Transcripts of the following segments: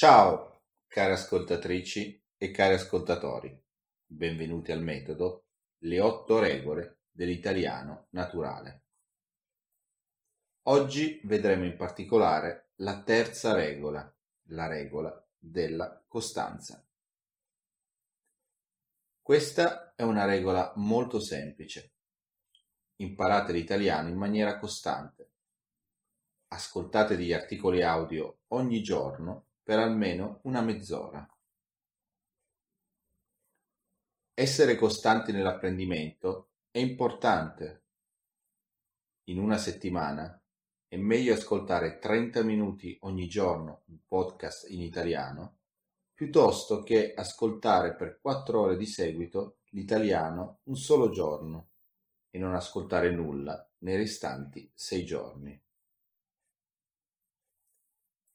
Ciao care ascoltatrici e cari ascoltatori, benvenuti al metodo Le otto regole dell'italiano naturale. Oggi vedremo in particolare la terza regola, la regola della costanza. Questa è una regola molto semplice. Imparate l'italiano in maniera costante. Ascoltate degli articoli audio ogni giorno per almeno una mezz'ora. Essere costanti nell'apprendimento è importante. In una settimana è meglio ascoltare 30 minuti ogni giorno un podcast in italiano piuttosto che ascoltare per 4 ore di seguito l'italiano un solo giorno e non ascoltare nulla nei restanti 6 giorni.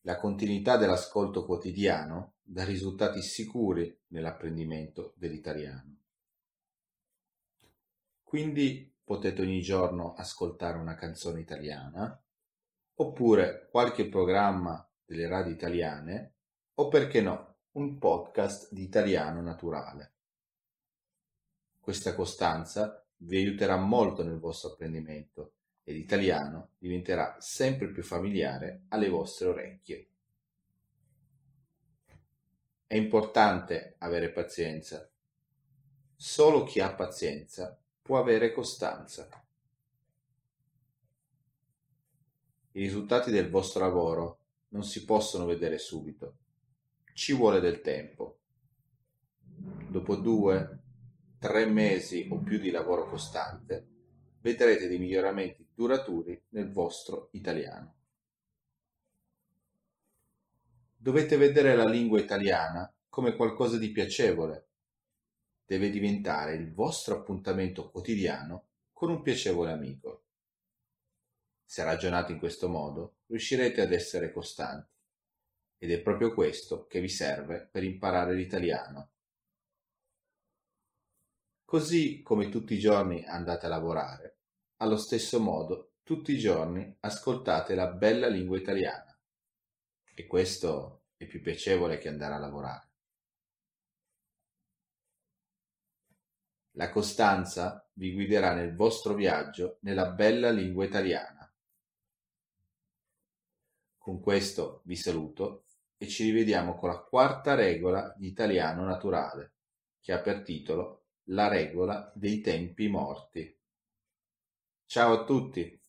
La continuità dell'ascolto quotidiano dà risultati sicuri nell'apprendimento dell'italiano. Quindi potete ogni giorno ascoltare una canzone italiana, oppure qualche programma delle radio italiane, o perché no, un podcast di italiano naturale. Questa costanza vi aiuterà molto nel vostro apprendimento e l'italiano diventerà sempre più familiare alle vostre orecchie. È importante avere pazienza. Solo chi ha pazienza può avere costanza. I risultati del vostro lavoro non si possono vedere subito. Ci vuole del tempo. Dopo due, tre mesi o più di lavoro costante, vedrete dei miglioramenti duraturi nel vostro italiano. Dovete vedere la lingua italiana come qualcosa di piacevole. Deve diventare il vostro appuntamento quotidiano con un piacevole amico. Se ragionate in questo modo, riuscirete ad essere costanti. Ed è proprio questo che vi serve per imparare l'italiano. Così come tutti i giorni andate a lavorare, allo stesso modo, tutti i giorni ascoltate la bella lingua italiana. E questo è più piacevole che andare a lavorare. La costanza vi guiderà nel vostro viaggio nella bella lingua italiana. Con questo vi saluto e ci rivediamo con la quarta regola di italiano naturale, che ha per titolo La regola dei tempi morti. Ciao a tutti!